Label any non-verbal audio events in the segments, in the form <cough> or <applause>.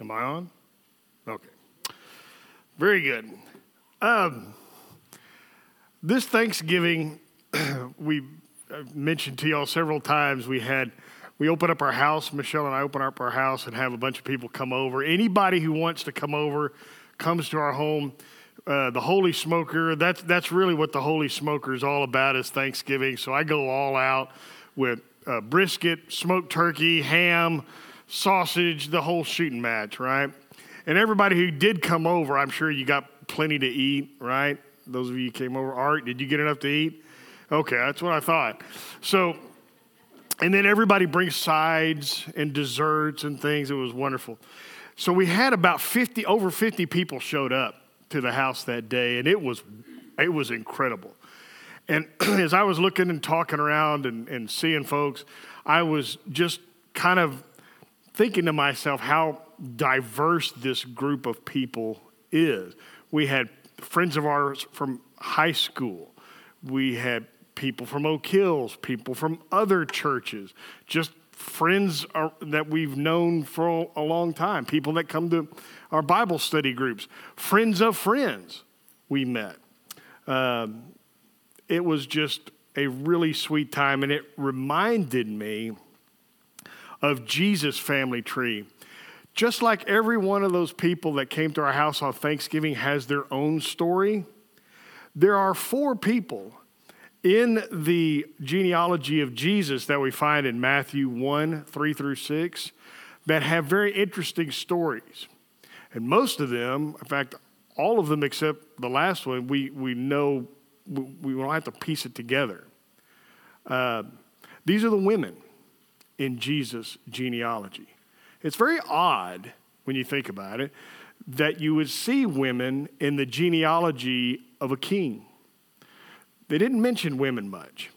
Am I on? Okay. Very good. Um, this Thanksgiving, <clears throat> we mentioned to y'all several times. We had we open up our house. Michelle and I open up our house and have a bunch of people come over. Anybody who wants to come over comes to our home. Uh, the Holy Smoker. That's that's really what the Holy Smoker is all about. Is Thanksgiving. So I go all out with uh, brisket, smoked turkey, ham, sausage, the whole shooting match, right? And everybody who did come over, I'm sure you got plenty to eat, right? Those of you who came over, Art, did you get enough to eat? Okay, that's what I thought. So, and then everybody brings sides and desserts and things. It was wonderful. So we had about 50, over 50 people showed up to the house that day, and it was, it was incredible. And <clears throat> as I was looking and talking around and, and seeing folks, I was just kind of thinking to myself how diverse this group of people is. We had friends of ours from high school. We had people from Oak Hills, people from other churches, just friends are, that we've known for a long time, people that come to our Bible study groups, friends of friends we met. Um, it was just a really sweet time, and it reminded me of Jesus' family tree. Just like every one of those people that came to our house on Thanksgiving has their own story, there are four people in the genealogy of Jesus that we find in Matthew 1 3 through 6 that have very interesting stories. And most of them, in fact, all of them except the last one, we, we know we, we don't have to piece it together. Uh, these are the women in Jesus' genealogy. It's very odd when you think about it that you would see women in the genealogy of a king. They didn't mention women much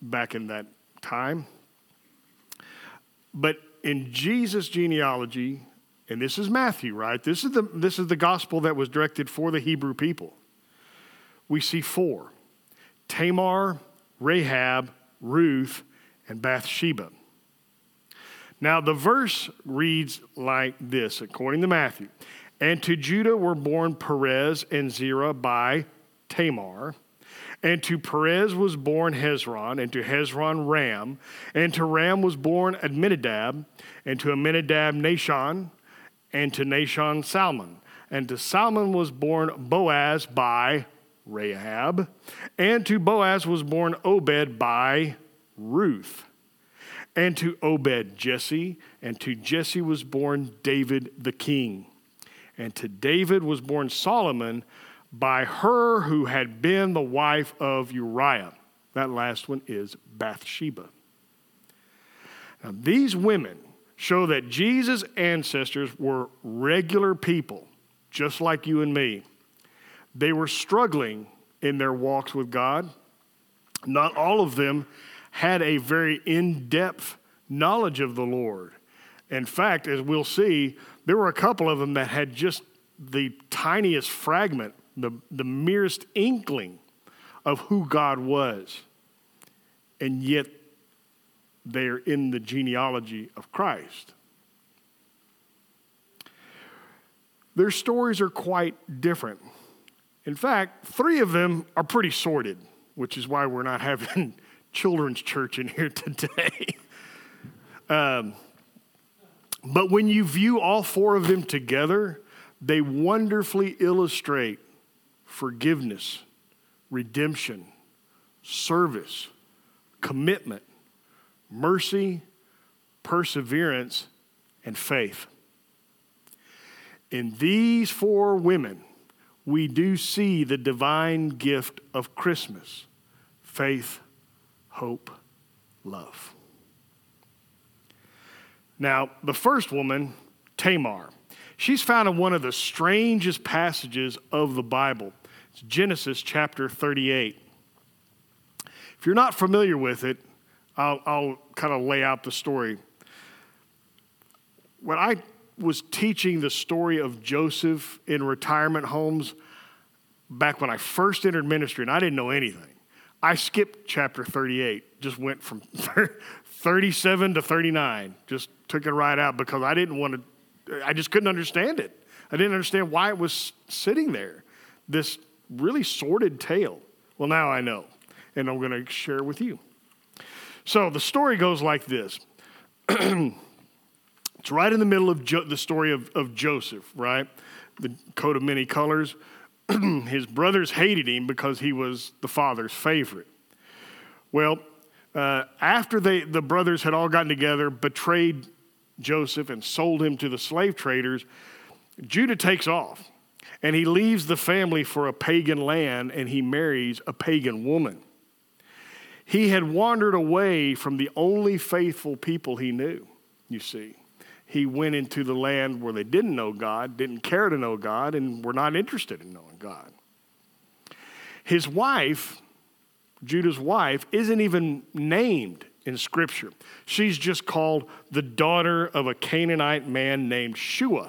back in that time. But in Jesus' genealogy, and this is Matthew, right? This is the, this is the gospel that was directed for the Hebrew people. We see four Tamar, Rahab, Ruth, and Bathsheba. Now, the verse reads like this, according to Matthew. And to Judah were born Perez and Zerah by Tamar. And to Perez was born Hezron, and to Hezron Ram, and to Ram was born Amminadab, and to Amminadab Nahshon, and to Nahshon Salmon, and to Salmon was born Boaz by Rahab, and to Boaz was born Obed by Ruth, and to Obed Jesse, and to Jesse was born David the king, and to David was born Solomon by her who had been the wife of Uriah. That last one is Bathsheba. Now, these women show that Jesus' ancestors were regular people, just like you and me. They were struggling in their walks with God. Not all of them had a very in depth knowledge of the Lord. In fact, as we'll see, there were a couple of them that had just the tiniest fragment the, the merest inkling of who God was. And yet they're in the genealogy of Christ. Their stories are quite different. In fact, three of them are pretty sordid, which is why we're not <laughs> having children's church in here <laughs> today. um, but when you view all four of them together, they wonderfully illustrate forgiveness, redemption, service, commitment, mercy, perseverance, and faith. In these four women, we do see the divine gift of Christmas faith, hope, love. Now, the first woman, Tamar, she's found in one of the strangest passages of the Bible. It's Genesis chapter 38. If you're not familiar with it, I'll, I'll kind of lay out the story. When I was teaching the story of Joseph in retirement homes back when I first entered ministry, and I didn't know anything, I skipped chapter 38, just went from <laughs> 37 to 39, just took it right out because I didn't want to I just couldn't understand it. I didn't understand why it was sitting there, this really sordid tale. Well, now I know, and I'm going to share with you. So the story goes like this. <clears throat> it's right in the middle of jo- the story of, of Joseph, right? The coat of many colors. <clears throat> His brothers hated him because he was the father's favorite. Well, uh, after they, the brothers had all gotten together, betrayed Joseph, and sold him to the slave traders, Judah takes off and he leaves the family for a pagan land and he marries a pagan woman. He had wandered away from the only faithful people he knew, you see. He went into the land where they didn't know God, didn't care to know God, and were not interested in knowing God. His wife, Judah's wife, isn't even named in Scripture. She's just called the daughter of a Canaanite man named Shua.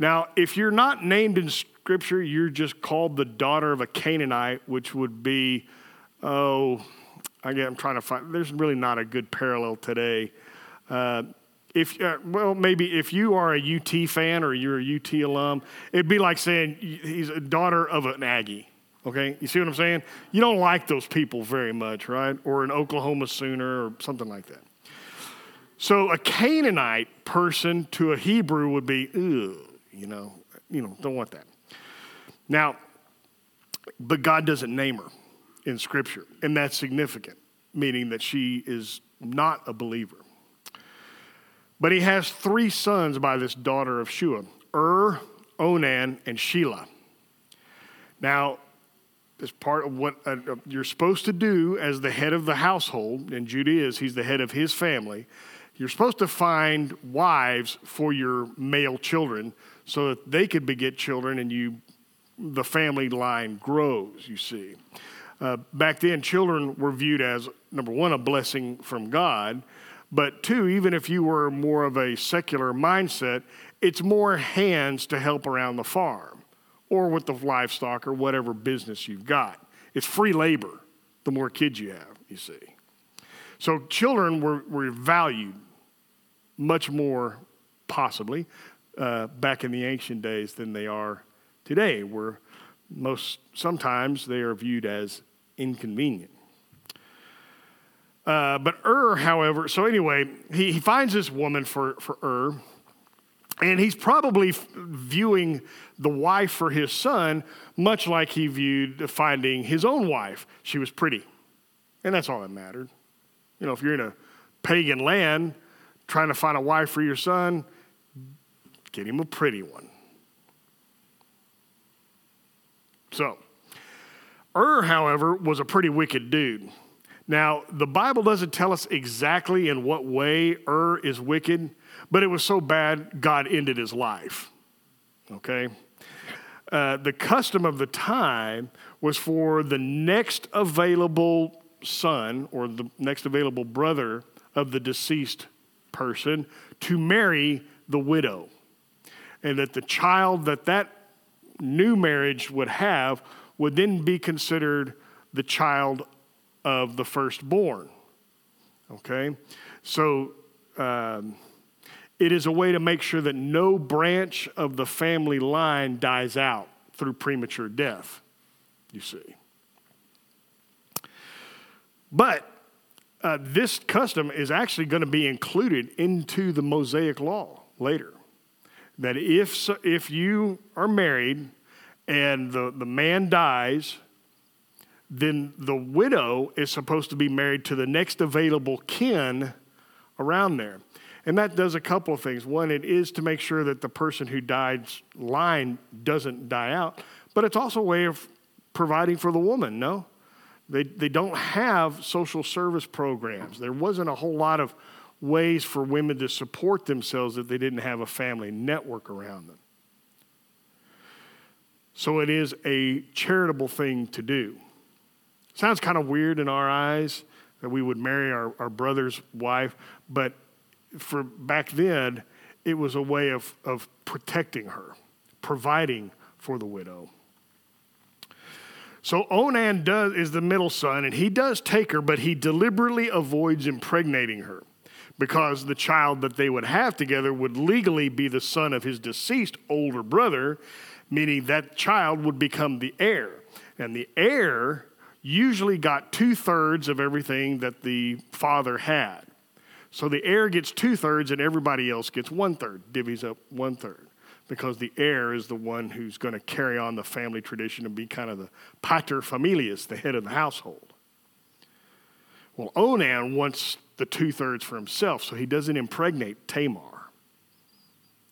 Now, if you're not named in Scripture, you're just called the daughter of a Canaanite, which would be, oh, again, I'm trying to find, there's really not a good parallel today. Uh, if uh, well, maybe if you are a UT fan or you're a UT alum, it'd be like saying he's a daughter of an Aggie. Okay, you see what I'm saying? You don't like those people very much, right? Or an Oklahoma Sooner or something like that. So a Canaanite person to a Hebrew would be, you know, you know, don't want that. Now, but God doesn't name her in Scripture, and that's significant, meaning that she is not a believer. But he has three sons by this daughter of Shua Ur, Onan, and Shelah. Now, as part of what uh, uh, you're supposed to do as the head of the household, and Judah is, he's the head of his family. You're supposed to find wives for your male children so that they could beget children and you, the family line grows, you see. Uh, back then, children were viewed as, number one, a blessing from God, but two, even if you were more of a secular mindset, it's more hands to help around the farm or with the livestock or whatever business you've got. It's free labor the more kids you have, you see. So children were, were valued much more, possibly, uh, back in the ancient days than they are today, where most sometimes they are viewed as inconvenient. Uh, but Ur, however, so anyway, he, he finds this woman for, for Ur and he's probably viewing the wife for his son much like he viewed finding his own wife. She was pretty. And that's all that mattered. You know, if you're in a pagan land trying to find a wife for your son, get him a pretty one. So, Ur, however, was a pretty wicked dude. Now, the Bible doesn't tell us exactly in what way Ur is wicked, but it was so bad, God ended his life. Okay? Uh, the custom of the time was for the next available son or the next available brother of the deceased person to marry the widow. And that the child that that new marriage would have would then be considered the child of the firstborn. Okay? So, um, it is a way to make sure that no branch of the family line dies out through premature death, you see. But uh, this custom is actually going to be included into the Mosaic law later. That if, if you are married and the, the man dies, then the widow is supposed to be married to the next available kin around there. And that does a couple of things. One, it is to make sure that the person who died's line doesn't die out, but it's also a way of providing for the woman, no? They, they don't have social service programs. There wasn't a whole lot of ways for women to support themselves if they didn't have a family network around them. So it is a charitable thing to do. Sounds kind of weird in our eyes that we would marry our, our brother's wife, but for back then, it was a way of, of protecting her, providing for the widow. So Onan does is the middle son, and he does take her, but he deliberately avoids impregnating her because the child that they would have together would legally be the son of his deceased older brother, meaning that child would become the heir. And the heir usually got two thirds of everything that the father had. So the heir gets two thirds and everybody else gets one third, divvies up one third, because the heir is the one who's going to carry on the family tradition and be kind of the pater familias, the head of the household. Well, Onan wants the two thirds for himself, so he doesn't impregnate Tamar.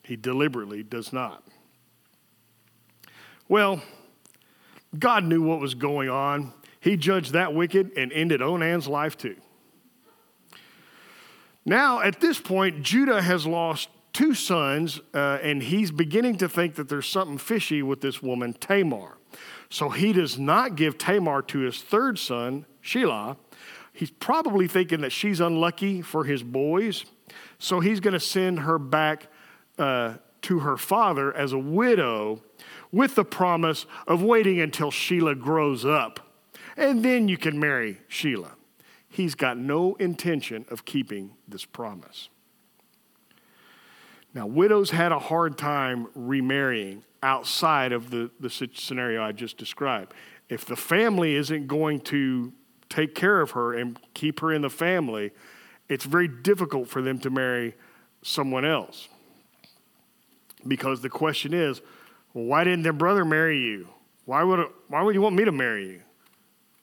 He deliberately does not. Well, God knew what was going on. He judged that wicked and ended Onan's life too. Now, at this point, Judah has lost two sons, uh, and he's beginning to think that there's something fishy with this woman, Tamar. So he does not give Tamar to his third son, Shelah. He's probably thinking that she's unlucky for his boys, so he's going to send her back uh, to her father as a widow with the promise of waiting until Shelah grows up, and then you can marry Shelah. he's got no intention of keeping this promise. Now, widows had a hard time remarrying outside of the, the scenario I just described. If the family isn't going to take care of her and keep her in the family, it's very difficult for them to marry someone else. Because the question is, why didn't their brother marry you? Why would, why would you want me to marry you?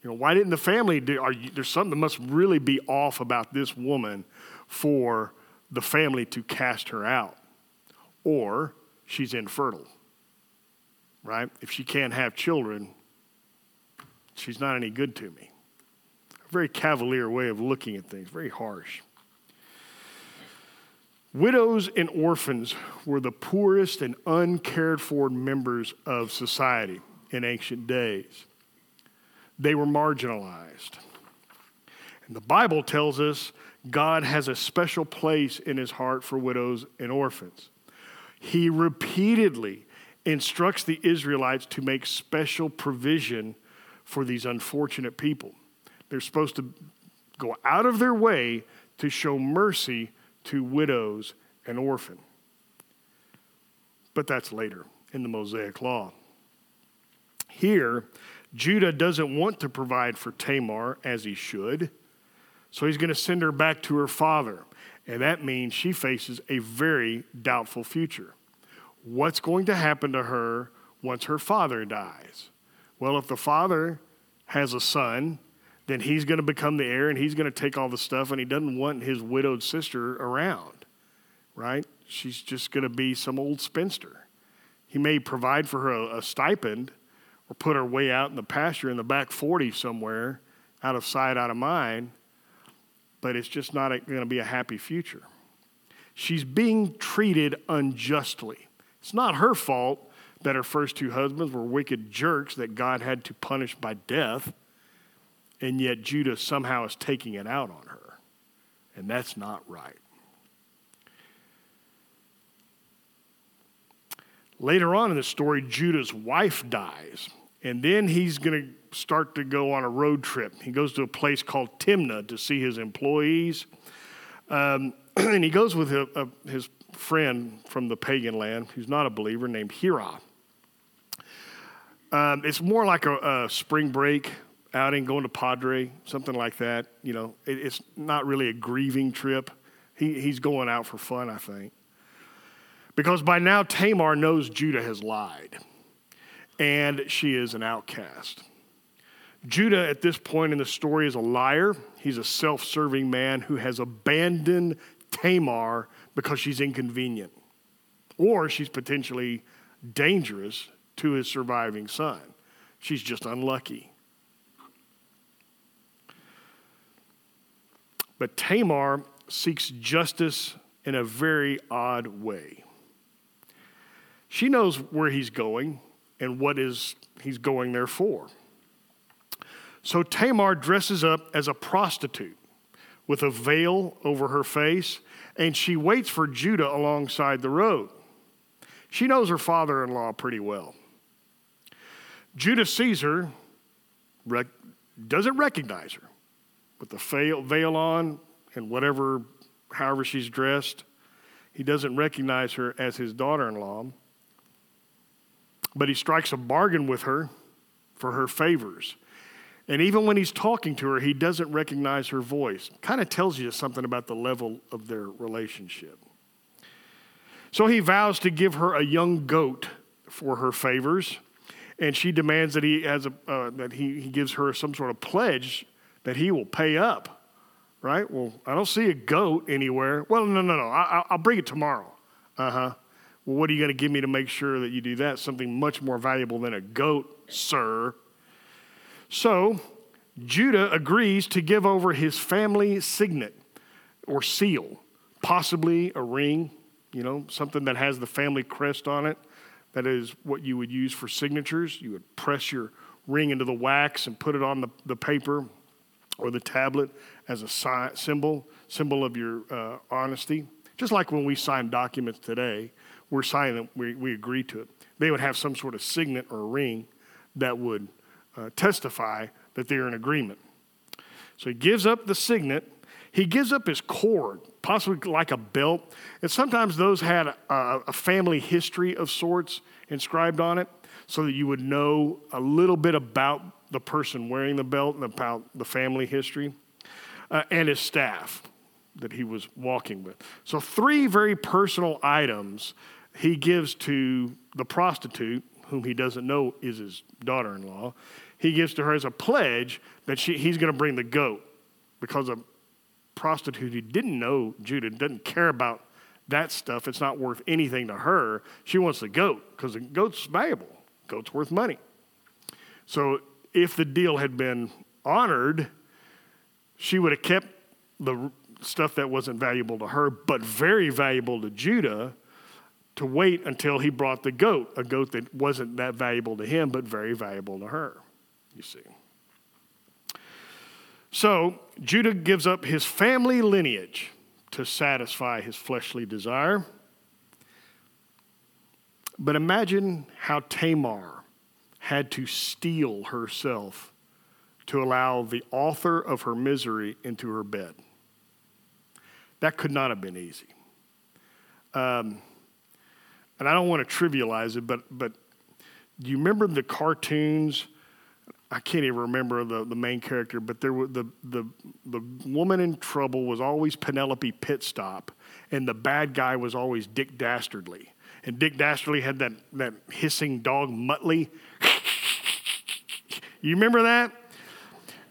You know, why didn't the family do? Are you, there's something that must really be off about this woman for the family to cast her out, or she's infertile, right? If she can't have children, she's not any good to me. A very cavalier way of looking at things, very harsh. Widows and orphans were the poorest and uncared for members of society in ancient days they were marginalized. And the Bible tells us God has a special place in his heart for widows and orphans. He repeatedly instructs the Israelites to make special provision for these unfortunate people. They're supposed to go out of their way to show mercy to widows and orphans. But that's later in the Mosaic Law. Here, Judah doesn't want to provide for Tamar as he should, so he's going to send her back to her father. And that means she faces a very doubtful future. What's going to happen to her once her father dies? Well, if the father has a son, then he's going to become the heir and he's going to take all the stuff, and he doesn't want his widowed sister around, right? She's just going to be some old spinster. He may provide for her a, stipend or put her way out in the pasture in the back 40 somewhere, out of sight, out of mind, but it's just not going to be a happy future. She's being treated unjustly. It's not her fault that her first two husbands were wicked jerks that God had to punish by death, and yet Judah somehow is taking it out on her. And that's not right. Later on in the story, Judah's wife dies, and then he's going to start to go on a road trip. He goes to a place called Timna to see his employees. Um, <clears throat> and he goes with a, a, his friend from the pagan land, who's not a believer, named Hira. Um, it's more like a, a, spring break outing, going to Padre, something like that. You know, it, it's not really a grieving trip. He, he's going out for fun, I think. Because by now Tamar knows Judah has lied and she is an outcast. Judah, at this point in the story, is a liar. He's a self serving man who has abandoned Tamar because she's inconvenient or she's potentially dangerous to his surviving son. She's just unlucky. But Tamar seeks justice in a very odd way. She knows where he's going and what is he's going there for. So Tamar dresses up as a prostitute with a veil over her face, and she waits for Judah alongside the road. She knows her father in law pretty well. Judah sees her, rec- doesn't recognize her, with the veil on and whatever however she's dressed. He doesn't recognize her as his daughter in law, but he strikes a bargain with her for her favors. And even when he's talking to her, he doesn't recognize her voice. Kind of tells you something about the level of their relationship. So he vows to give her a young goat for her favors, and she demands that he has a, uh, that he, he gives her some sort of pledge that he will pay up. Right? Well, I don't see a goat anywhere. Well, no, no, no. I, will bring it tomorrow. Uh huh. Well, what are you going to give me to make sure that you do that? Something much more valuable than a goat, sir. So Judah agrees to give over his family signet or seal, possibly a ring, you know, something that has the family crest on it. That is what you would use for signatures. You would press your ring into the wax and put it on the, the paper or the tablet as a si- symbol, symbol of your uh, honesty. Just like when we sign documents today, we're signing, we, we agree to it. They would have some sort of signet or ring that would uh, testify that they're in agreement. So he gives up the signet. He gives up his cord, possibly like a belt. And sometimes those had a, a family history of sorts inscribed on it so that you would know a little bit about the person wearing the belt and about the family history, uh, and his staff that he was walking with. So, three very personal items he gives to the prostitute, whom he doesn't know is his daughter in law, he gives to her as a pledge that she, he's going to bring the goat because a prostitute who didn't know Judah, doesn't care about that stuff, it's not worth anything to her. She wants the goat because the goat's valuable, goat's worth money. So if the deal had been honored, she would have kept the stuff that wasn't valuable to her, but very valuable to Judah to wait until he brought the goat, a goat that wasn't that valuable to him, but very valuable to her you see. So Judah gives up his family lineage to satisfy his fleshly desire. But imagine how Tamar had to steel herself to allow the author of her misery into her bed. That could not have been easy. Um, and I don't want to trivialize it, but, but do you remember the cartoons I can't even remember the, the main character, but there were the, the, the woman in trouble was always Penelope Pitstop, and the bad guy was always Dick Dastardly. And Dick Dastardly had that, that hissing dog Muttley. you remember that?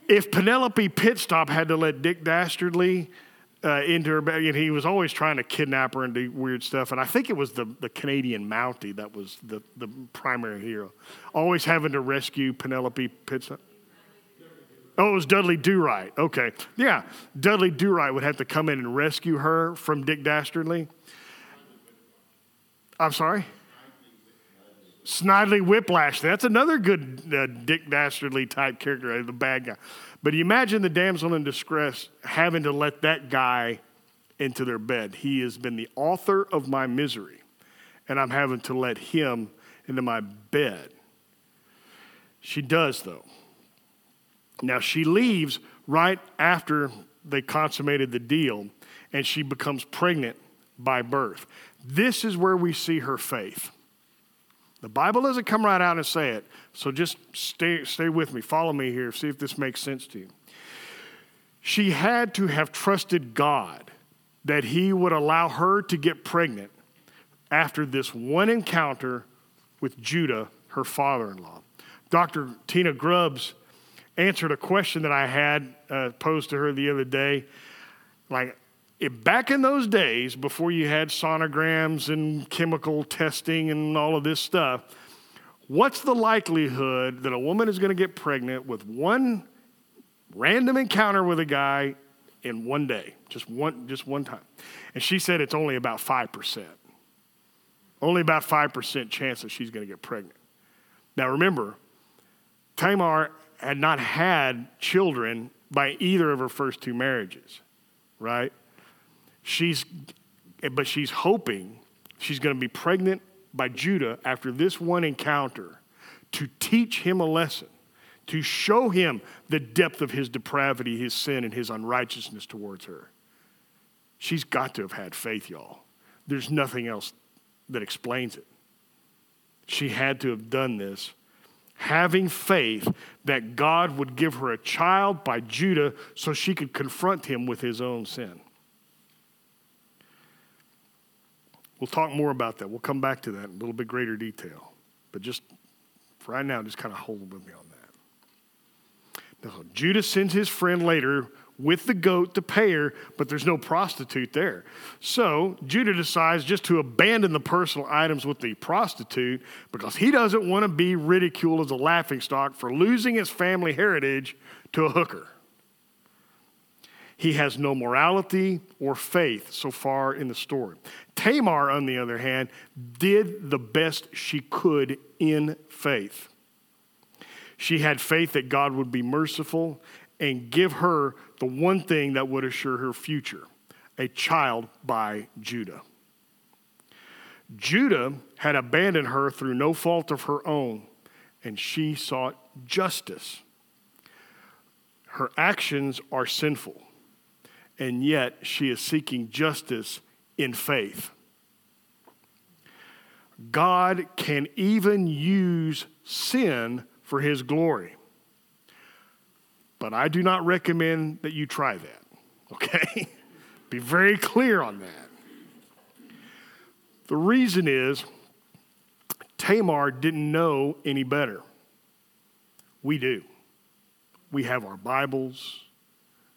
If Penelope Pitstop had to let Dick Dastardly uh, into her bag, and he was always trying to kidnap her and do weird stuff. And I think it was the, the Canadian Mountie that was the, the primary hero, always having to rescue Penelope Pitts. Oh, it was Dudley Do Right. Okay. Yeah, Dudley Do Right would have to come in and rescue her from Dick Dastardly. I'm sorry? Snidely Whiplash. That's another good uh, Dick Dastardly type character, uh, the bad guy. But you imagine the damsel in distress having to let that guy into their bed. He has been the author of my misery, and I'm having to let him into my bed. She does, though. Now, she leaves right after they consummated the deal, and she becomes pregnant by birth. This is where we see her faith. The Bible doesn't come right out and say it, so just stay, stay with me. Follow me here, see if this makes sense to you. She had to have trusted God that He would allow her to get pregnant after this one encounter with Judah, her father in law. Dr. Tina Grubbs answered a question that I had uh, posed to her the other day. Like, if back in those days, before you had sonograms and chemical testing and all of this stuff, what's the likelihood that a woman is going to get pregnant with one random encounter with a guy in one day, just one, just one time? And she said it's only about 5%. Only about 5% chance that she's going to get pregnant. Now remember, Tamar had not had children by either of her first two marriages, right? She's, but she's hoping she's going to be pregnant by Judah after this one encounter to teach him a lesson, to show him the depth of his depravity, his sin, and his unrighteousness towards her. She's got to have had faith, y'all. There's nothing else that explains it. She had to have done this having faith that God would give her a child by Judah so she could confront him with his own sin. We'll talk more about that. We'll come back to that in a little bit greater detail. But just for right now, just kind of hold with me on that. Now, Judah sends his friend later with the goat to pay her, but there's no prostitute there. So Judah decides just to abandon the personal items with the prostitute because he doesn't want to be ridiculed as a laughingstock for losing his family heritage to a hooker. He has no morality or faith so far in the story. Tamar, on the other hand, did the best she could in faith. She had faith that God would be merciful and give her the one thing that would assure her future a child by Judah. Judah had abandoned her through no fault of her own, and she sought justice. Her actions are sinful, and yet she is seeking justice in faith. God can even use sin for his glory. But I do not recommend that you try that, <laughs> okay? Be very clear on that. The reason is Tamar didn't know any better. We do. We have our Bibles,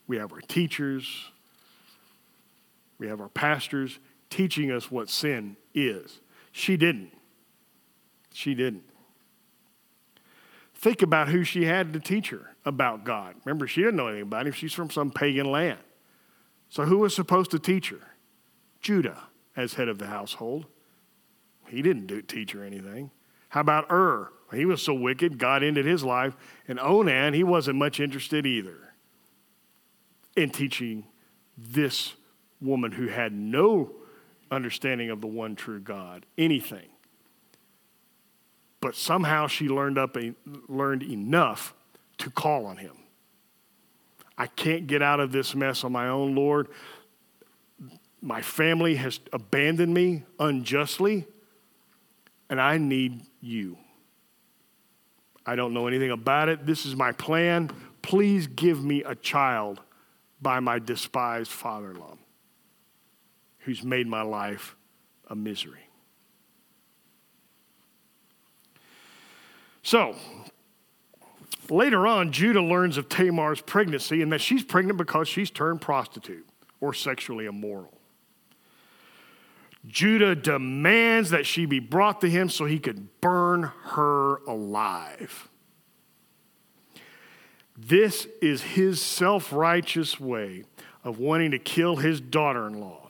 we have our teachers, we have our pastors teaching us what sin is. She didn't. She didn't. Think about who she had to teach her about God. Remember, she didn't know anybody. She's from some pagan land. So, who was supposed to teach her? Judah, as head of the household. He didn't do, teach her anything. How about Ur? He was so wicked, God ended his life. And Onan, he wasn't much interested either in teaching this woman who had no understanding of the one true God anything. But somehow she learned up learned enough to call on him. I can't get out of this mess on my own, Lord. My family has abandoned me unjustly, and I need you. I don't know anything about it. This is my plan. Please give me a child by my despised father in law who's made my life a misery. So, Later on, Judah learns of Tamar's pregnancy and that she's pregnant because she's turned prostitute or sexually immoral. Judah demands that she be brought to him so he could burn her alive. This is his self righteous way of wanting to kill his daughter in law.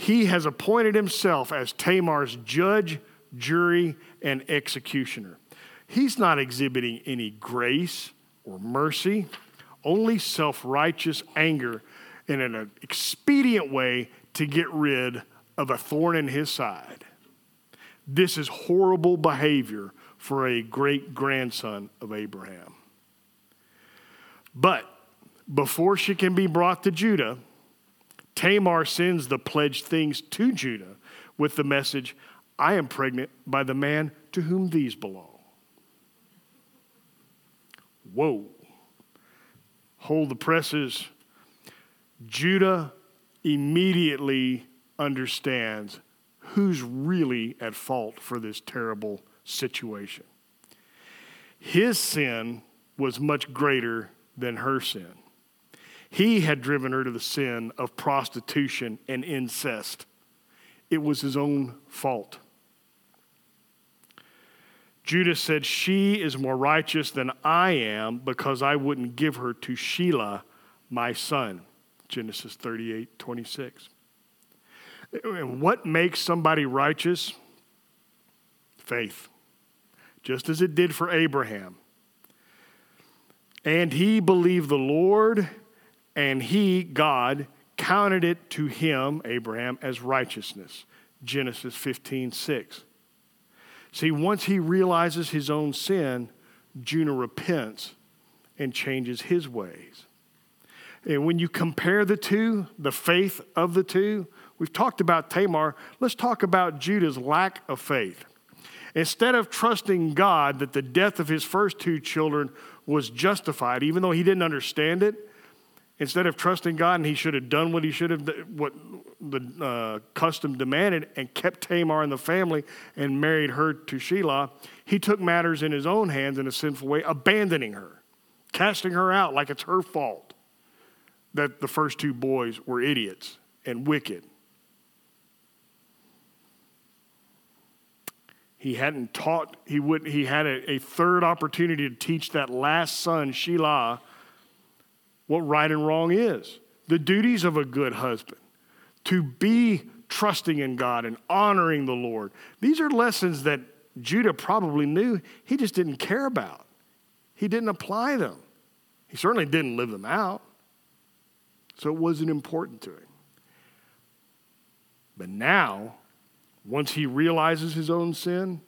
He has appointed himself as Tamar's judge, jury, and executioner. He's not exhibiting any grace or mercy, only self righteous anger in an expedient way to get rid of a thorn in his side. This is horrible behavior for a great grandson of Abraham. But before she can be brought to Judah, Tamar sends the pledged things to Judah with the message I am pregnant by the man to whom these belong. Whoa. Hold the presses. Judah immediately understands who's really at fault for this terrible situation. His sin was much greater than her sin. He had driven her to the sin of prostitution and incest. It was his own fault. Judah said, She is more righteous than I am because I wouldn't give her to Shelah, my son. Genesis 38 26. And what makes somebody righteous? Faith, just as it did for Abraham. And he believed the Lord, and he, God, counted it to him, Abraham, as righteousness. Genesis 15 6. See, once he realizes his own sin, Judah repents and changes his ways. And when you compare the two, the faith of the two, we've talked about Tamar. Let's talk about Judah's lack of faith. Instead of trusting God that the death of his first two children was justified, even though he didn't understand it, instead of trusting God and he should have done what he should have, what the uh, custom demanded, and kept Tamar in the family and married her to Shelah, he took matters in his own hands in a sinful way, abandoning her, casting her out like it's her fault that the first two boys were idiots and wicked. He hadn't taught, he, wouldn't. he had a, a third opportunity to teach that last son, Shelah, what right and wrong is, the duties of a good husband, to be trusting in God and honoring the Lord. These are lessons that Judah probably knew he just didn't care about. He didn't apply them. He certainly didn't live them out. So it wasn't important to him. But now, once he realizes his own sin,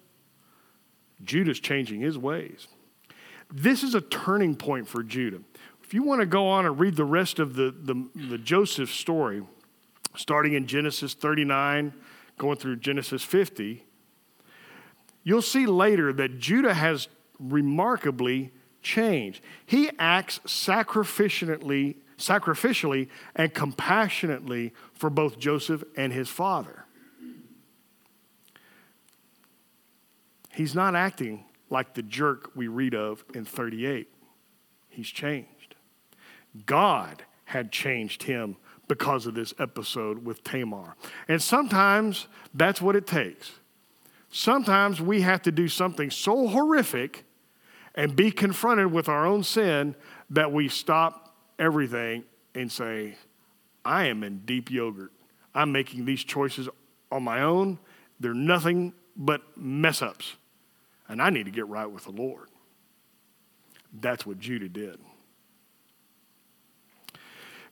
Judah's changing his ways. This is a turning point for Judah. If you want to go on and read the rest of the, the, the Joseph story, starting in Genesis 39, going through Genesis 50, you'll see later that Judah has remarkably changed. He acts sacrificially sacrificially and compassionately for both Joseph and his father. He's not acting like the jerk we read of in 38. He's changed. God had changed him because of this episode with Tamar. And sometimes that's what it takes. Sometimes we have to do something so horrific and be confronted with our own sin that we stop everything and say, I am in deep yogurt. I'm making these choices on my own. They're nothing but mess ups. And I need to get right with the Lord. That's what Judah did.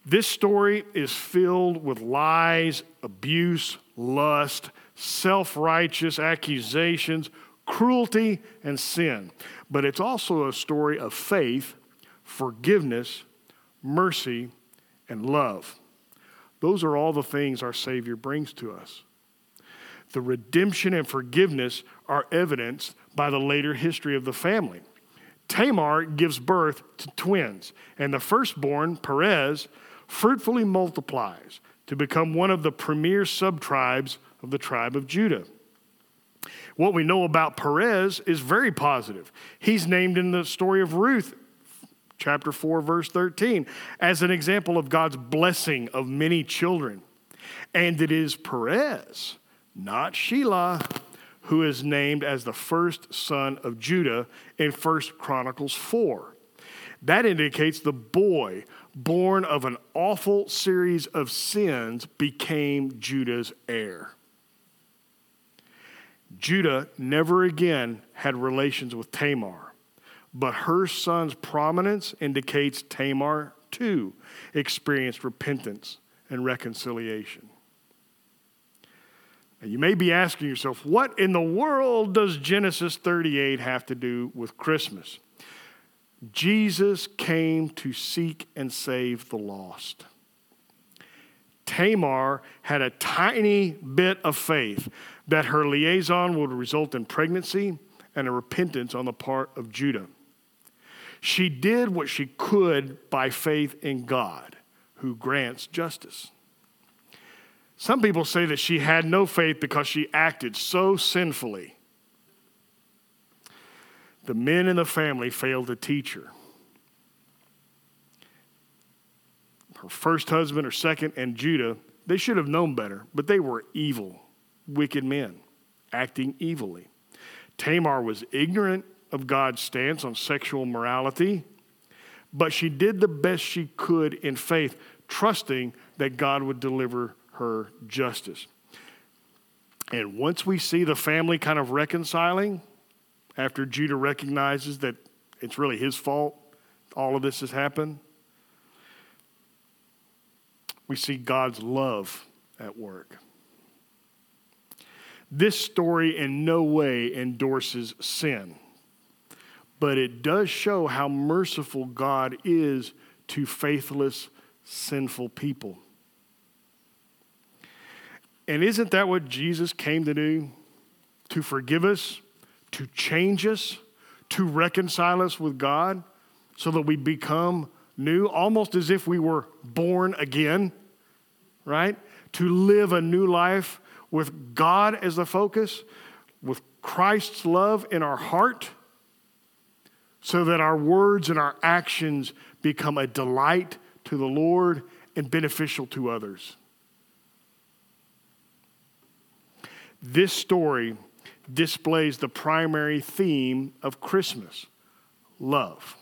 This story is filled with lies, abuse, lust, self righteous accusations, cruelty, and sin. But it's also a story of faith, forgiveness, mercy, and love. Those are all the things our Savior brings to us. The redemption and forgiveness are evidenced by the later history of the family. Tamar gives birth to twins, and the firstborn, Perez, fruitfully multiplies to become one of the premier subtribes of the tribe of Judah. What we know about Perez is very positive. He's named in the story of Ruth chapter 4, verse 13, as an example of God's blessing of many children. And it is Perez, not Shelah, who is named as the first son of Judah in 1 Chronicles 4. That indicates the boy born of an awful series of sins became Judah's heir. Judah never again had relations with Tamar but her son's prominence indicates Tamar too experienced repentance and reconciliation. Now, you may be asking yourself, what in the world does Genesis 38 have to do with Christmas? Jesus came to seek and save the lost. Tamar had a tiny bit of faith that her liaison would result in pregnancy and a repentance on the part of Judah. She did what she could by faith in God, who grants justice. Some people say that she had no faith because she acted so sinfully. The men in the family failed to teach her. Her first husband, her second, and Judah, they should have known better, but they were evil, wicked men, acting evilly. Tamar was ignorant of God's stance on sexual morality, but she did the best she could in faith, trusting that God would deliver her justice. And once we see the family kind of reconciling, after Judah recognizes that it's really his fault, all of this has happened, we see God's love at work. This story in no way endorses sin but it does show how merciful God is to faithless sinful people. And isn't that what Jesus came to do? To forgive us, to change us, to reconcile us with God so that we become new, almost as if we were born again, right? To live a new life with God as the focus, with Christ's love in our heart, so that our words and our actions become a delight to the Lord and beneficial to others. This story displays the primary theme of Christmas love.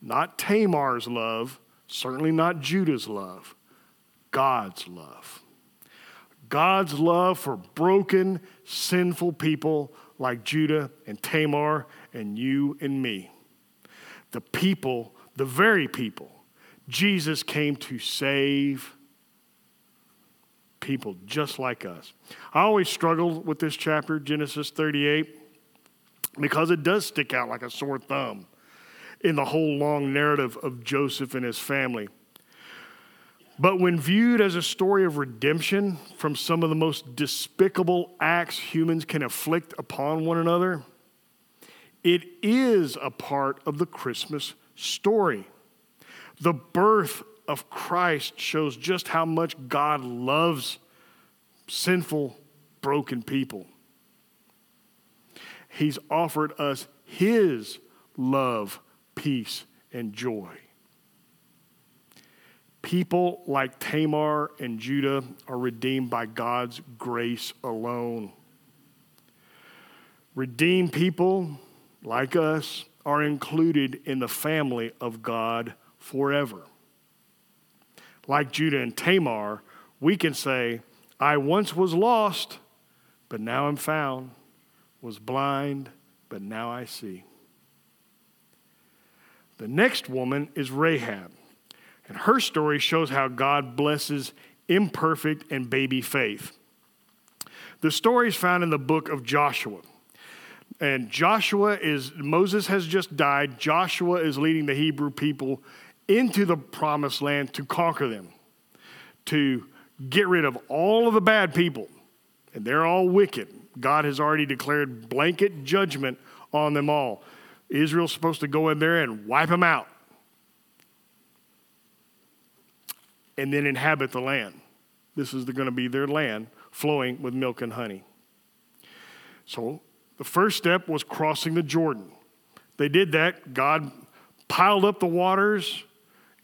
Not Tamar's love, certainly not Judah's love, God's love. God's love for broken, sinful people like Judah and Tamar and you and me. The people, the very people Jesus came to save people just like us. I always struggle with this chapter, Genesis 38, because it does stick out like a sore thumb in the whole long narrative of Joseph and his family. But when viewed as a story of redemption from some of the most despicable acts humans can inflict upon one another, it is a part of the Christmas story. The birth of Christ shows just how much God loves sinful, broken people. He's offered us His love, peace, and joy. People like Tamar and Judah are redeemed by God's grace alone. Redeemed people like us are included in the family of God forever. Like Judah and Tamar, we can say, I once was lost, but now I'm found, was blind, but now I see. The next woman is Rahab, and her story shows how God blesses imperfect and baby faith. The story is found in the book of Joshua. And Joshua is, Moses has just died. Joshua is leading the Hebrew people into the promised land to conquer them, to get rid of all of the bad people. And they're all wicked. God has already declared blanket judgment on them all. Israel's supposed to go in there and wipe them out and then inhabit the land. This is going to be their land flowing with milk and honey. So the first step was crossing the Jordan. They did that. God piled up the waters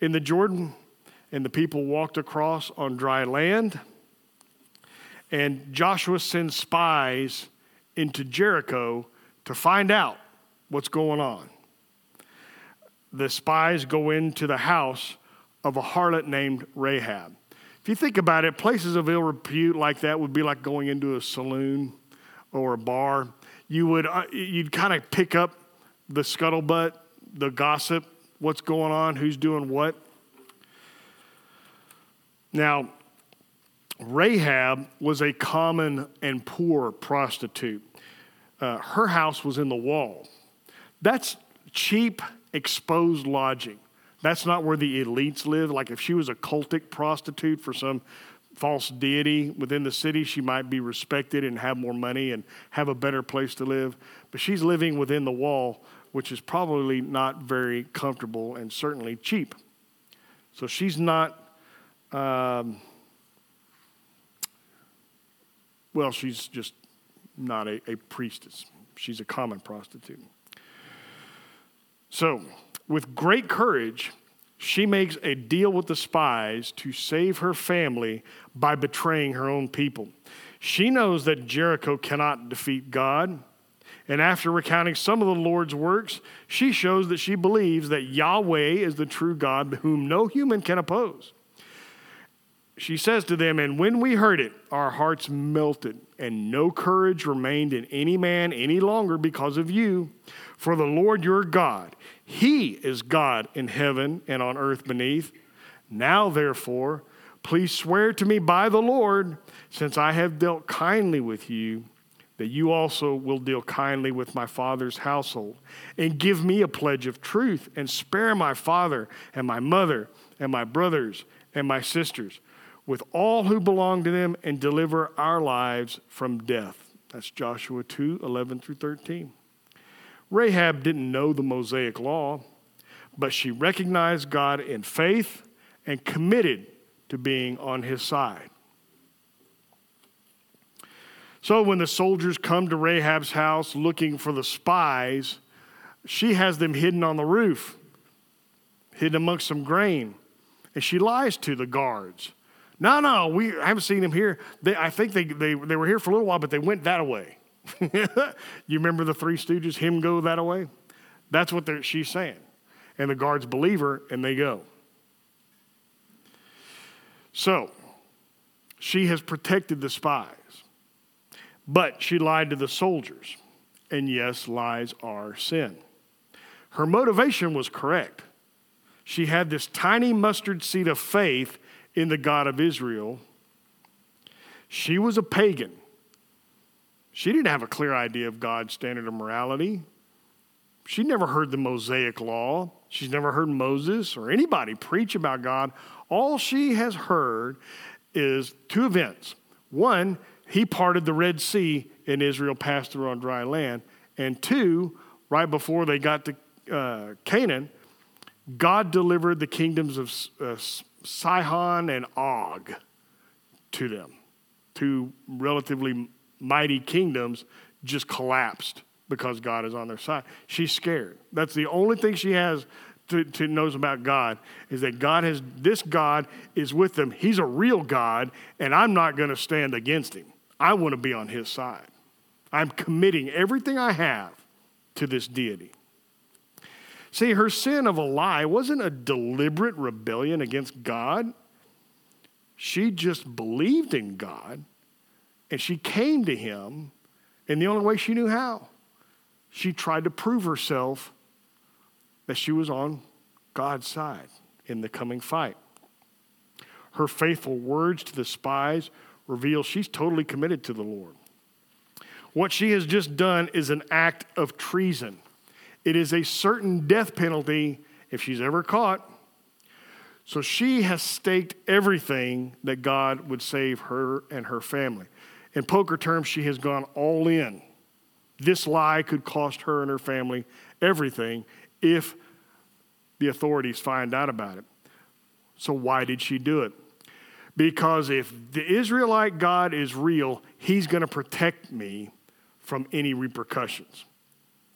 in the Jordan, and the people walked across on dry land. And Joshua sends spies into Jericho to find out what's going on. The spies go into the house of a harlot named Rahab. If you think about it, places of ill repute like that would be like going into a saloon or a bar. You would uh, you'd kind of pick up the scuttlebutt, the gossip, what's going on, who's doing what. Now, Rahab was a common and poor prostitute. Uh, her house was in the wall. That's cheap, exposed lodging. That's not where the elites live. Like if she was a cultic prostitute for some false deity within the city, she might be respected and have more money and have a better place to live. But she's living within the wall, which is probably not very comfortable and certainly cheap. So she's not um, well, she's just not a, a priestess, she's a common prostitute. So, with great courage, she makes a deal with the spies to save her family by betraying her own people. She knows that Jericho cannot defeat God. And after recounting some of the Lord's works, she shows that she believes that Yahweh is the true God whom no human can oppose she says to them, And when we heard it, our hearts melted, and no courage remained in any man any longer because of you. For the Lord your God, He is God in heaven and on earth beneath. Now, therefore, please swear to me by the Lord, since I have dealt kindly with you, that you also will deal kindly with my father's household, and give me a pledge of truth, and spare my father and my mother and my brothers and my sisters, with all who belong to them, and deliver our lives from death. That's Joshua 2 11 through 13. Rahab didn't know the Mosaic law, but she recognized God in faith and committed to being on his side. So when the soldiers come to Rahab's house looking for the spies, she has them hidden on the roof, hidden amongst some grain. And she lies to the guards. No, no, we haven't seen them here. They, I think they, they, they were here for a little while, but they went that way. <laughs> you remember the Three Stooges, him go that way? That's what she's saying. And the guards believe her and they go. So, she has protected the spies. But she lied to the soldiers. And yes, lies are sin. Her motivation was correct. She had this tiny mustard seed of faith in the God of Israel. She was a pagan. She didn't have a clear idea of God's standard of morality. She never heard the Mosaic law. She's never heard Moses or anybody preach about God. All she has heard is two events. One, he parted the Red Sea and Israel passed through on dry land. And two, right before they got to uh, Canaan, God delivered the kingdoms of uh, Sihon and Og to them. Two relatively mighty kingdoms just collapsed because God is on their side. She's scared. That's the only thing she has to, to, knows about God is that God has this God is with them. He's a real God, and I'm not going to stand against him. I want to be on his side. I'm committing everything I have to this deity. See, her sin of a lie wasn't a deliberate rebellion against God. She just believed in God and she came to him in the only way she knew how. She tried to prove herself that she was on God's side in the coming fight. Her faithful words to the spies reveals she's totally committed to the Lord. What she has just done is an act of treason. It is a certain death penalty if she's ever caught. So she has staked everything that God would save her and her family. In poker terms, she has gone all in. This lie could cost her and her family everything if the authorities find out about it. So, why did she do it? Because if the Israelite God is real, He's going to protect me from any repercussions.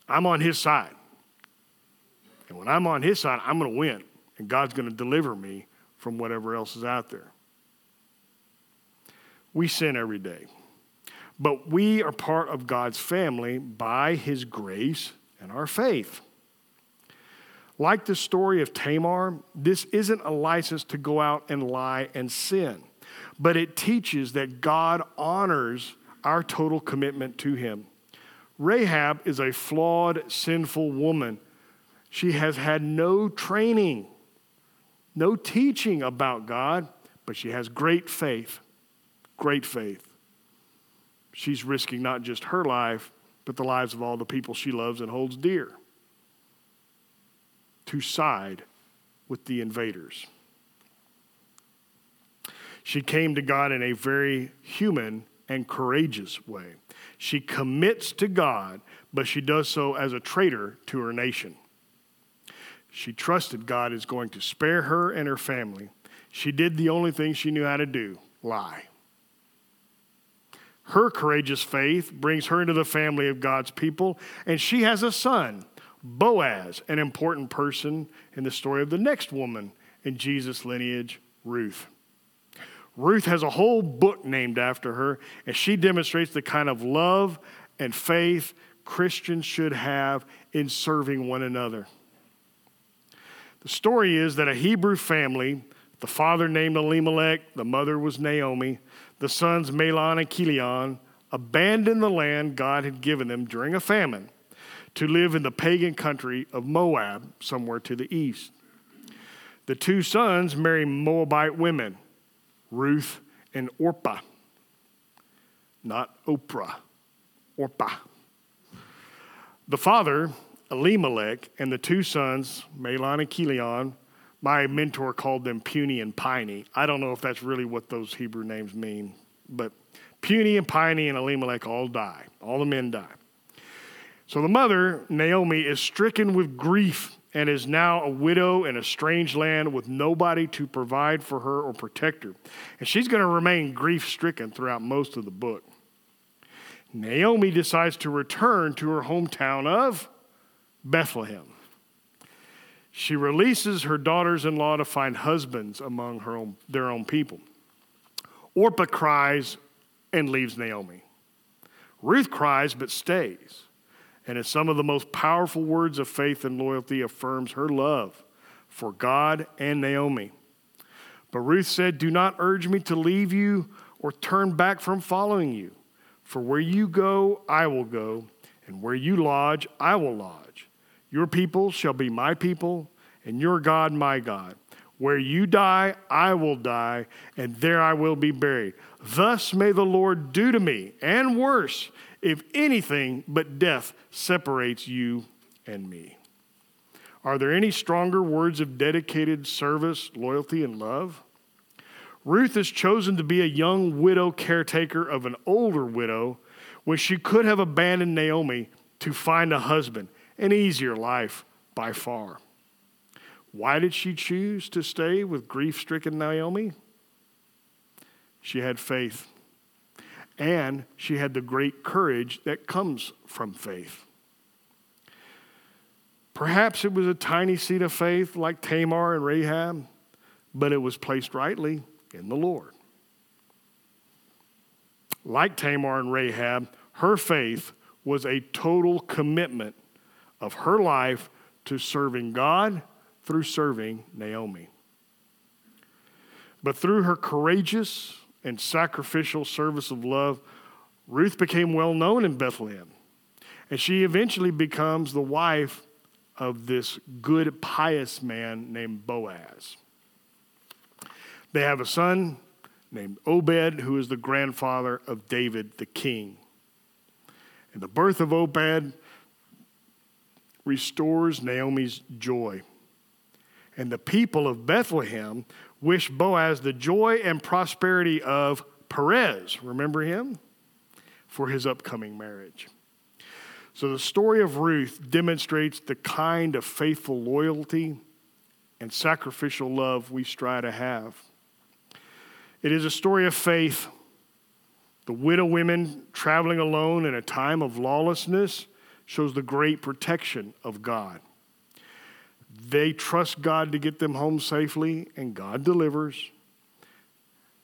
I'm on His side. And when I'm on His side, I'm going to win. And God's going to deliver me from whatever else is out there. We sin every day. But we are part of God's family by His grace and our faith. Like the story of Tamar, this isn't a license to go out and lie and sin, but it teaches that God honors our total commitment to Him. Rahab is a flawed, sinful woman. She has had no training, no teaching about God, but she has great faith. Great faith. She's risking not just her life, but the lives of all the people she loves and holds dear to side with the invaders. She came to God in a very human and courageous way. She commits to God, but she does so as a traitor to her nation. She trusted God is going to spare her and her family. She did the only thing she knew how to do lie. Her courageous faith brings her into the family of God's people, and she has a son Boaz, an important person in the story of the next woman in Jesus' lineage, Ruth. Ruth has a whole book named after her, and she demonstrates the kind of love and faith Christians should have in serving one another. The story is that a Hebrew family, the father named Elimelech, the mother was Naomi, the sons Mahlon and Chilion, abandoned the land God had given them during a famine to live in the pagan country of Moab, somewhere to the east. The two sons marry Moabite women, Ruth and Orpah, not Oprah. Orpah. The father, Elimelech, and the two sons, Mahlon and Chilion, my mentor called them puny and piney. I don't know if that's really what those Hebrew names mean, but puny and piney and Elimelech all die. All the men die. So the mother, Naomi, is stricken with grief and is now a widow in a strange land with nobody to provide for her or protect her. And she's going to remain grief stricken throughout most of the book. Naomi decides to return to her hometown of Bethlehem. She releases her daughters in law to find husbands among her own, their own people. Orpah cries and leaves Naomi. Ruth cries but stays and in some of the most powerful words of faith and loyalty affirms her love for God and Naomi. But Ruth said, Do not urge me to leave you or turn back from following you. For where you go, I will go, and where you lodge, I will lodge. Your people shall be my people, and your God my God. Where you die, I will die, and there I will be buried. Thus may the Lord do to me, and worse, if anything but death separates you and me. Are there any stronger words of dedicated service, loyalty, and love? Ruth is chosen to be a young widow caretaker of an older widow when she could have abandoned Naomi to find a husband, an easier life by far. Why did she choose to stay with grief stricken Naomi? She had faith and she had the great courage that comes from faith. Perhaps it was a tiny seed of faith like Tamar and Rahab, but it was placed rightly in the Lord. Like Tamar and Rahab, her faith was a total commitment of her life to serving God through serving Naomi. But through her courageous, and sacrificial service of love, Ruth became well known in Bethlehem. And she eventually becomes the wife of this good, pious man named Boaz. They have a son named Obed, who is the grandfather of David the king. And the birth of Obed restores Naomi's joy. And the people of Bethlehem wish Boaz the joy and prosperity of Perez, remember him? For his upcoming marriage. So the story of Ruth demonstrates the kind of faithful loyalty and sacrificial love we strive to have. It is a story of faith. The widow women traveling alone in a time of lawlessness shows the great protection of God. They trust God to get them home safely, and God delivers.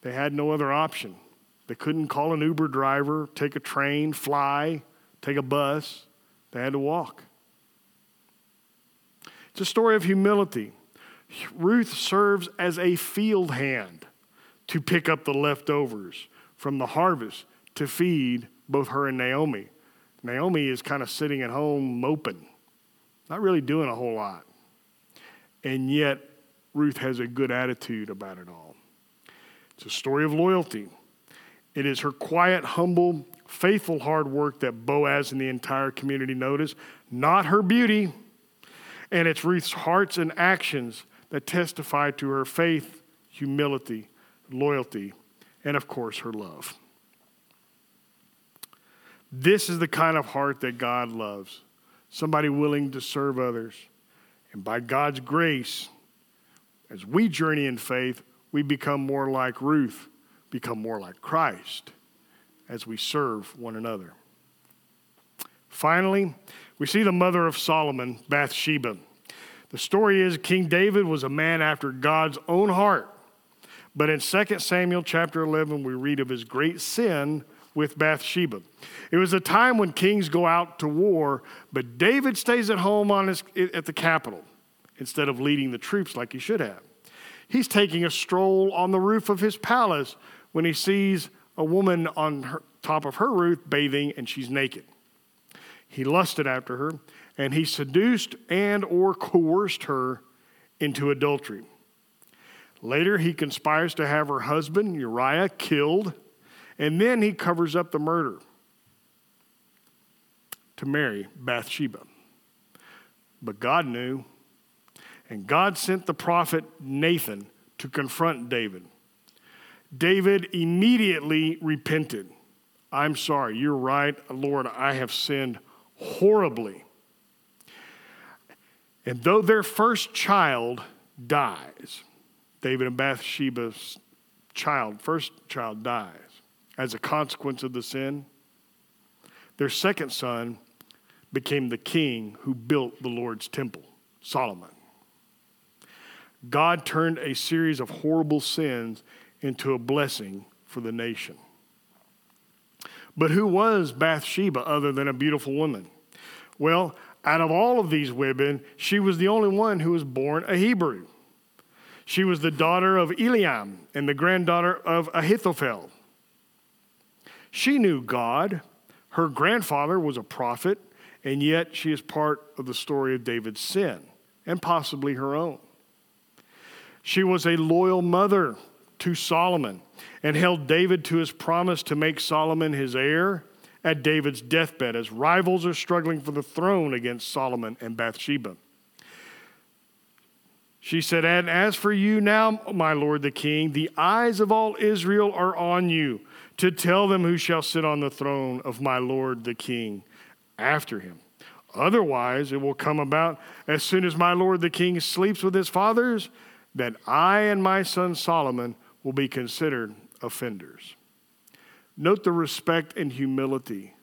They had no other option. They couldn't call an Uber driver, take a train, fly, take a bus. They had to walk. It's a story of humility. Ruth serves as a field hand to pick up the leftovers from the harvest to feed both her and Naomi. Naomi is kind of sitting at home moping, not really doing a whole lot. And yet, Ruth has a good attitude about it all. It's a story of loyalty. It is her quiet, humble, faithful hard work that Boaz and the entire community notice, not her beauty. And it's Ruth's hearts and actions that testify to her faith, humility, loyalty, and of course, her love. This is the kind of heart that God loves somebody willing to serve others, and by God's grace, as we journey in faith, we become more like Ruth, become more like Christ as we serve one another. Finally, we see the mother of Solomon, Bathsheba. The story is King David was a man after God's own heart. But in 2 Samuel chapter 11, we read of his great sin with Bathsheba. It was a time when kings go out to war, but David stays at home on his, at the capital instead of leading the troops like he should have. He's taking a stroll on the roof of his palace when he sees a woman on her, top of her roof bathing and she's naked. He lusted after her and he seduced and or coerced her into adultery. Later he conspires to have her husband Uriah killed and then he covers up the murder. to marry Bathsheba. But God knew, and God sent the prophet Nathan to confront David. David immediately repented. I'm sorry, you're right, Lord, I have sinned horribly. And though their first child dies, David and Bathsheba's child, first child dies as a consequence of the sin, their second son became the king who built the Lord's temple, Solomon. God turned a series of horrible sins into a blessing for the nation. But who was Bathsheba other than a beautiful woman? Well, out of all of these women, she was the only one who was born a Hebrew. She was the daughter of Eliam and the granddaughter of Ahithophel. She knew God. Her grandfather was a prophet, and yet she is part of the story of David's sin and possibly her own. She was a loyal mother to Solomon and held David to his promise to make Solomon his heir at David's deathbed as rivals are struggling for the throne against Solomon and Bathsheba. She said, And as for you now, my lord the king, the eyes of all Israel are on you to tell them who shall sit on the throne of my lord the king after him. Otherwise, it will come about as soon as my lord the king sleeps with his fathers that I and my son Solomon will be considered offenders. Note the respect and humility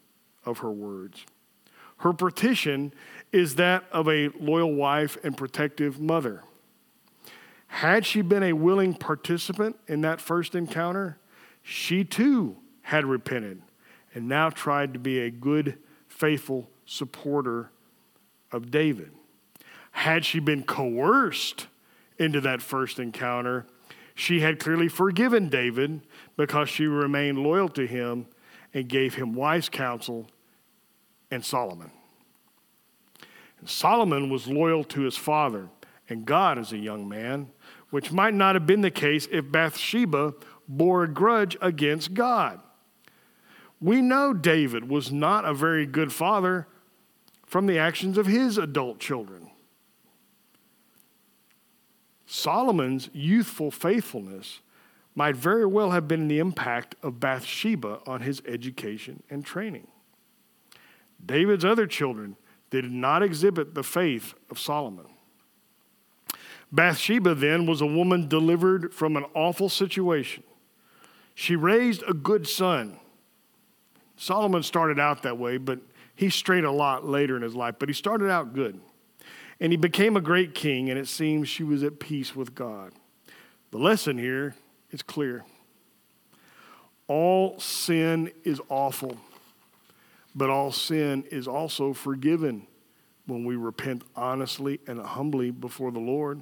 of her words. Her petition is that of a loyal wife and protective mother. Had she been a willing participant in that first encounter, she too had repented and now tried to be a good, faithful supporter of David. Had she been coerced into that first encounter, she had clearly forgiven David because she remained loyal to him and gave him wise counsel and Solomon. And Solomon was loyal to his father and God as a young man, which might not have been the case if Bathsheba bore a grudge against God. We know David was not a very good father from the actions of his adult children. Solomon's youthful faithfulness might very well have been the impact of Bathsheba on his education and training. David's other children did not exhibit the faith of Solomon. Bathsheba then was a woman delivered from an awful situation. She raised a good son. Solomon started out that way, but he strayed a lot later in his life, but he started out good. And he became a great king, and it seems she was at peace with God. The lesson here is clear all sin is awful, but all sin is also forgiven when we repent honestly and humbly before the Lord.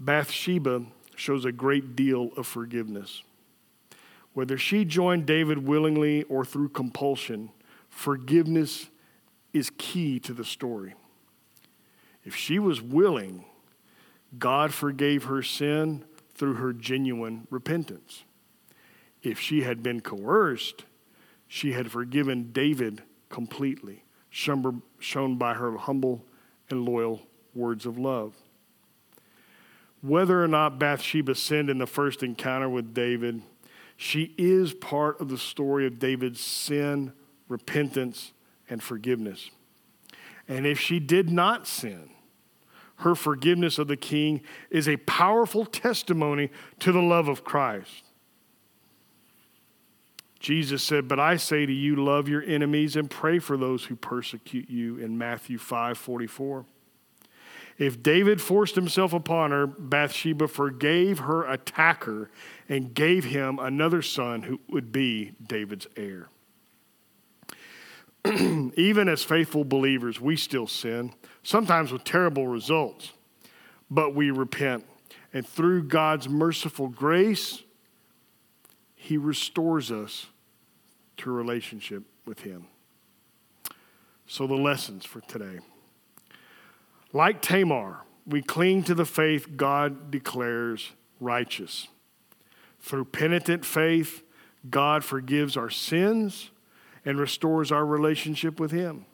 Bathsheba shows a great deal of forgiveness. Whether she joined David willingly or through compulsion, forgiveness is key to the story. If she was willing, God forgave her sin through her genuine repentance. If she had been coerced, she had forgiven David completely, shown by her humble and loyal words of love. Whether or not Bathsheba sinned in the first encounter with David, she is part of the story of David's sin repentance, and forgiveness. And if she did not sin, her forgiveness of the king is a powerful testimony to the love of Christ. Jesus said, But I say to you, love your enemies and pray for those who persecute you in Matthew 5 44. If David forced himself upon her, Bathsheba forgave her attacker and gave him another son who would be David's heir. <clears throat> even as faithful believers, we still sin, sometimes with terrible results, but we repent. And through God's merciful grace, He restores us to a relationship with Him. So, the lessons for today. Like Tamar, we cling to the faith God declares righteous. Through penitent faith, God forgives our sins and restores our relationship with Him.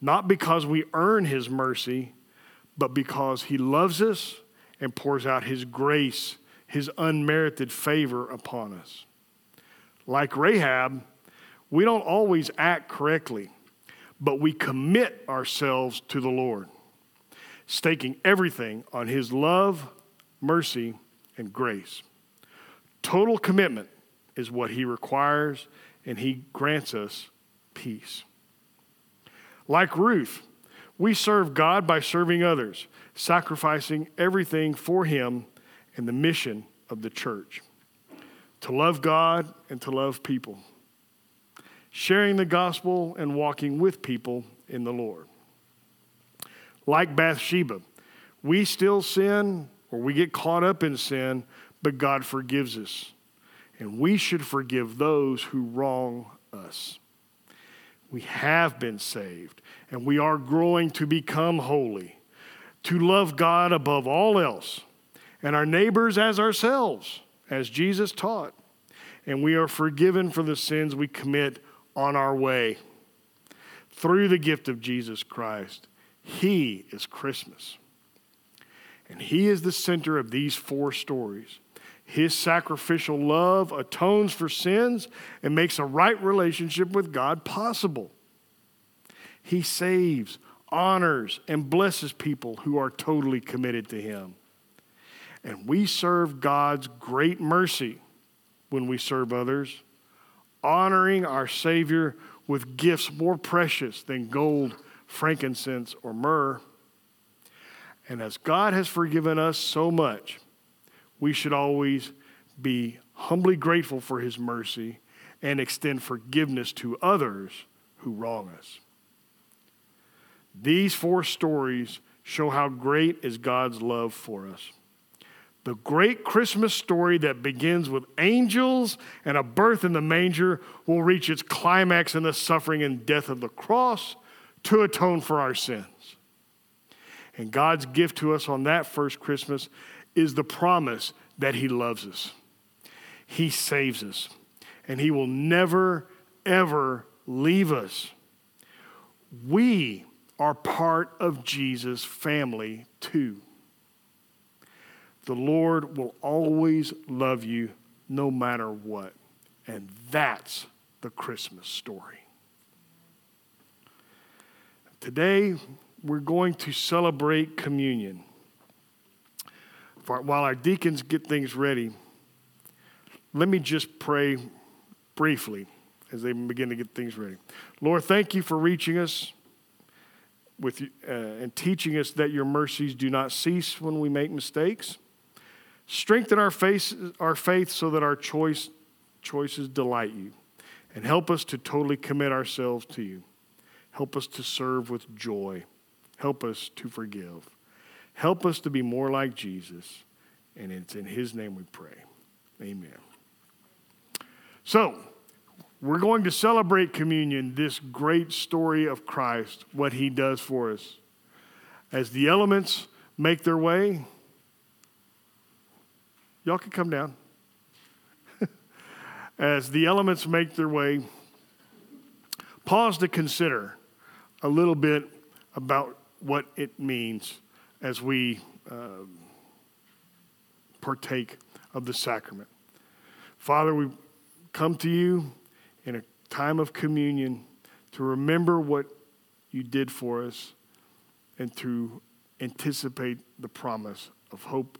Not because we earn His mercy, but because He loves us and pours out His grace, His unmerited favor upon us. Like Rahab, we don't always act correctly, but we commit ourselves to the Lord, staking everything on His love, mercy, and grace. Total commitment is what He requires, and He grants us peace. Like Ruth, we serve God by serving others, sacrificing everything for Him and the mission of the church to love God and to love people, sharing the gospel and walking with people in the Lord. Like Bathsheba, we still sin or we get caught up in sin, but God forgives us. And we should forgive those who wrong us. We have been saved, and we are growing to become holy, to love God above all else, and our neighbors as ourselves, as Jesus taught. And we are forgiven for the sins we commit on our way through the gift of Jesus Christ. He is Christmas. And He is the center of these four stories. His sacrificial love atones for sins and makes a right relationship with God possible. He saves, honors, and blesses people who are totally committed to Him. And we serve God's great mercy when we serve others, honoring our Savior with gifts more precious than gold, frankincense, or myrrh. And as God has forgiven us so much, we should always be humbly grateful for his mercy and extend forgiveness to others who wrong us. These four stories show how great is God's love for us. The great Christmas story that begins with angels and a birth in the manger will reach its climax in the suffering and death of the cross to atone for our sins. And God's gift to us on that first Christmas is the promise that He loves us. He saves us, and He will never, ever leave us. We are part of Jesus' family too. The Lord will always love you no matter what. And that's the Christmas story. Today, we're going to celebrate communion. While our deacons get things ready, let me just pray briefly as they begin to get things ready. Lord, thank you for reaching us with uh, and teaching us that your mercies do not cease when we make mistakes. Strengthen our faith, our faith so that our choice, choices delight you, and help us to totally commit ourselves to you. Help us to serve with joy. Help us to forgive. Help us to be more like Jesus. And it's in his name we pray. Amen. So, we're going to celebrate communion, this great story of Christ, what he does for us. As the elements make their way, y'all can come down. <laughs> As the elements make their way, pause to consider a little bit about what it means as we uh, partake of the sacrament. Father, we come to you in a time of communion to remember what you did for us and to anticipate the promise of hope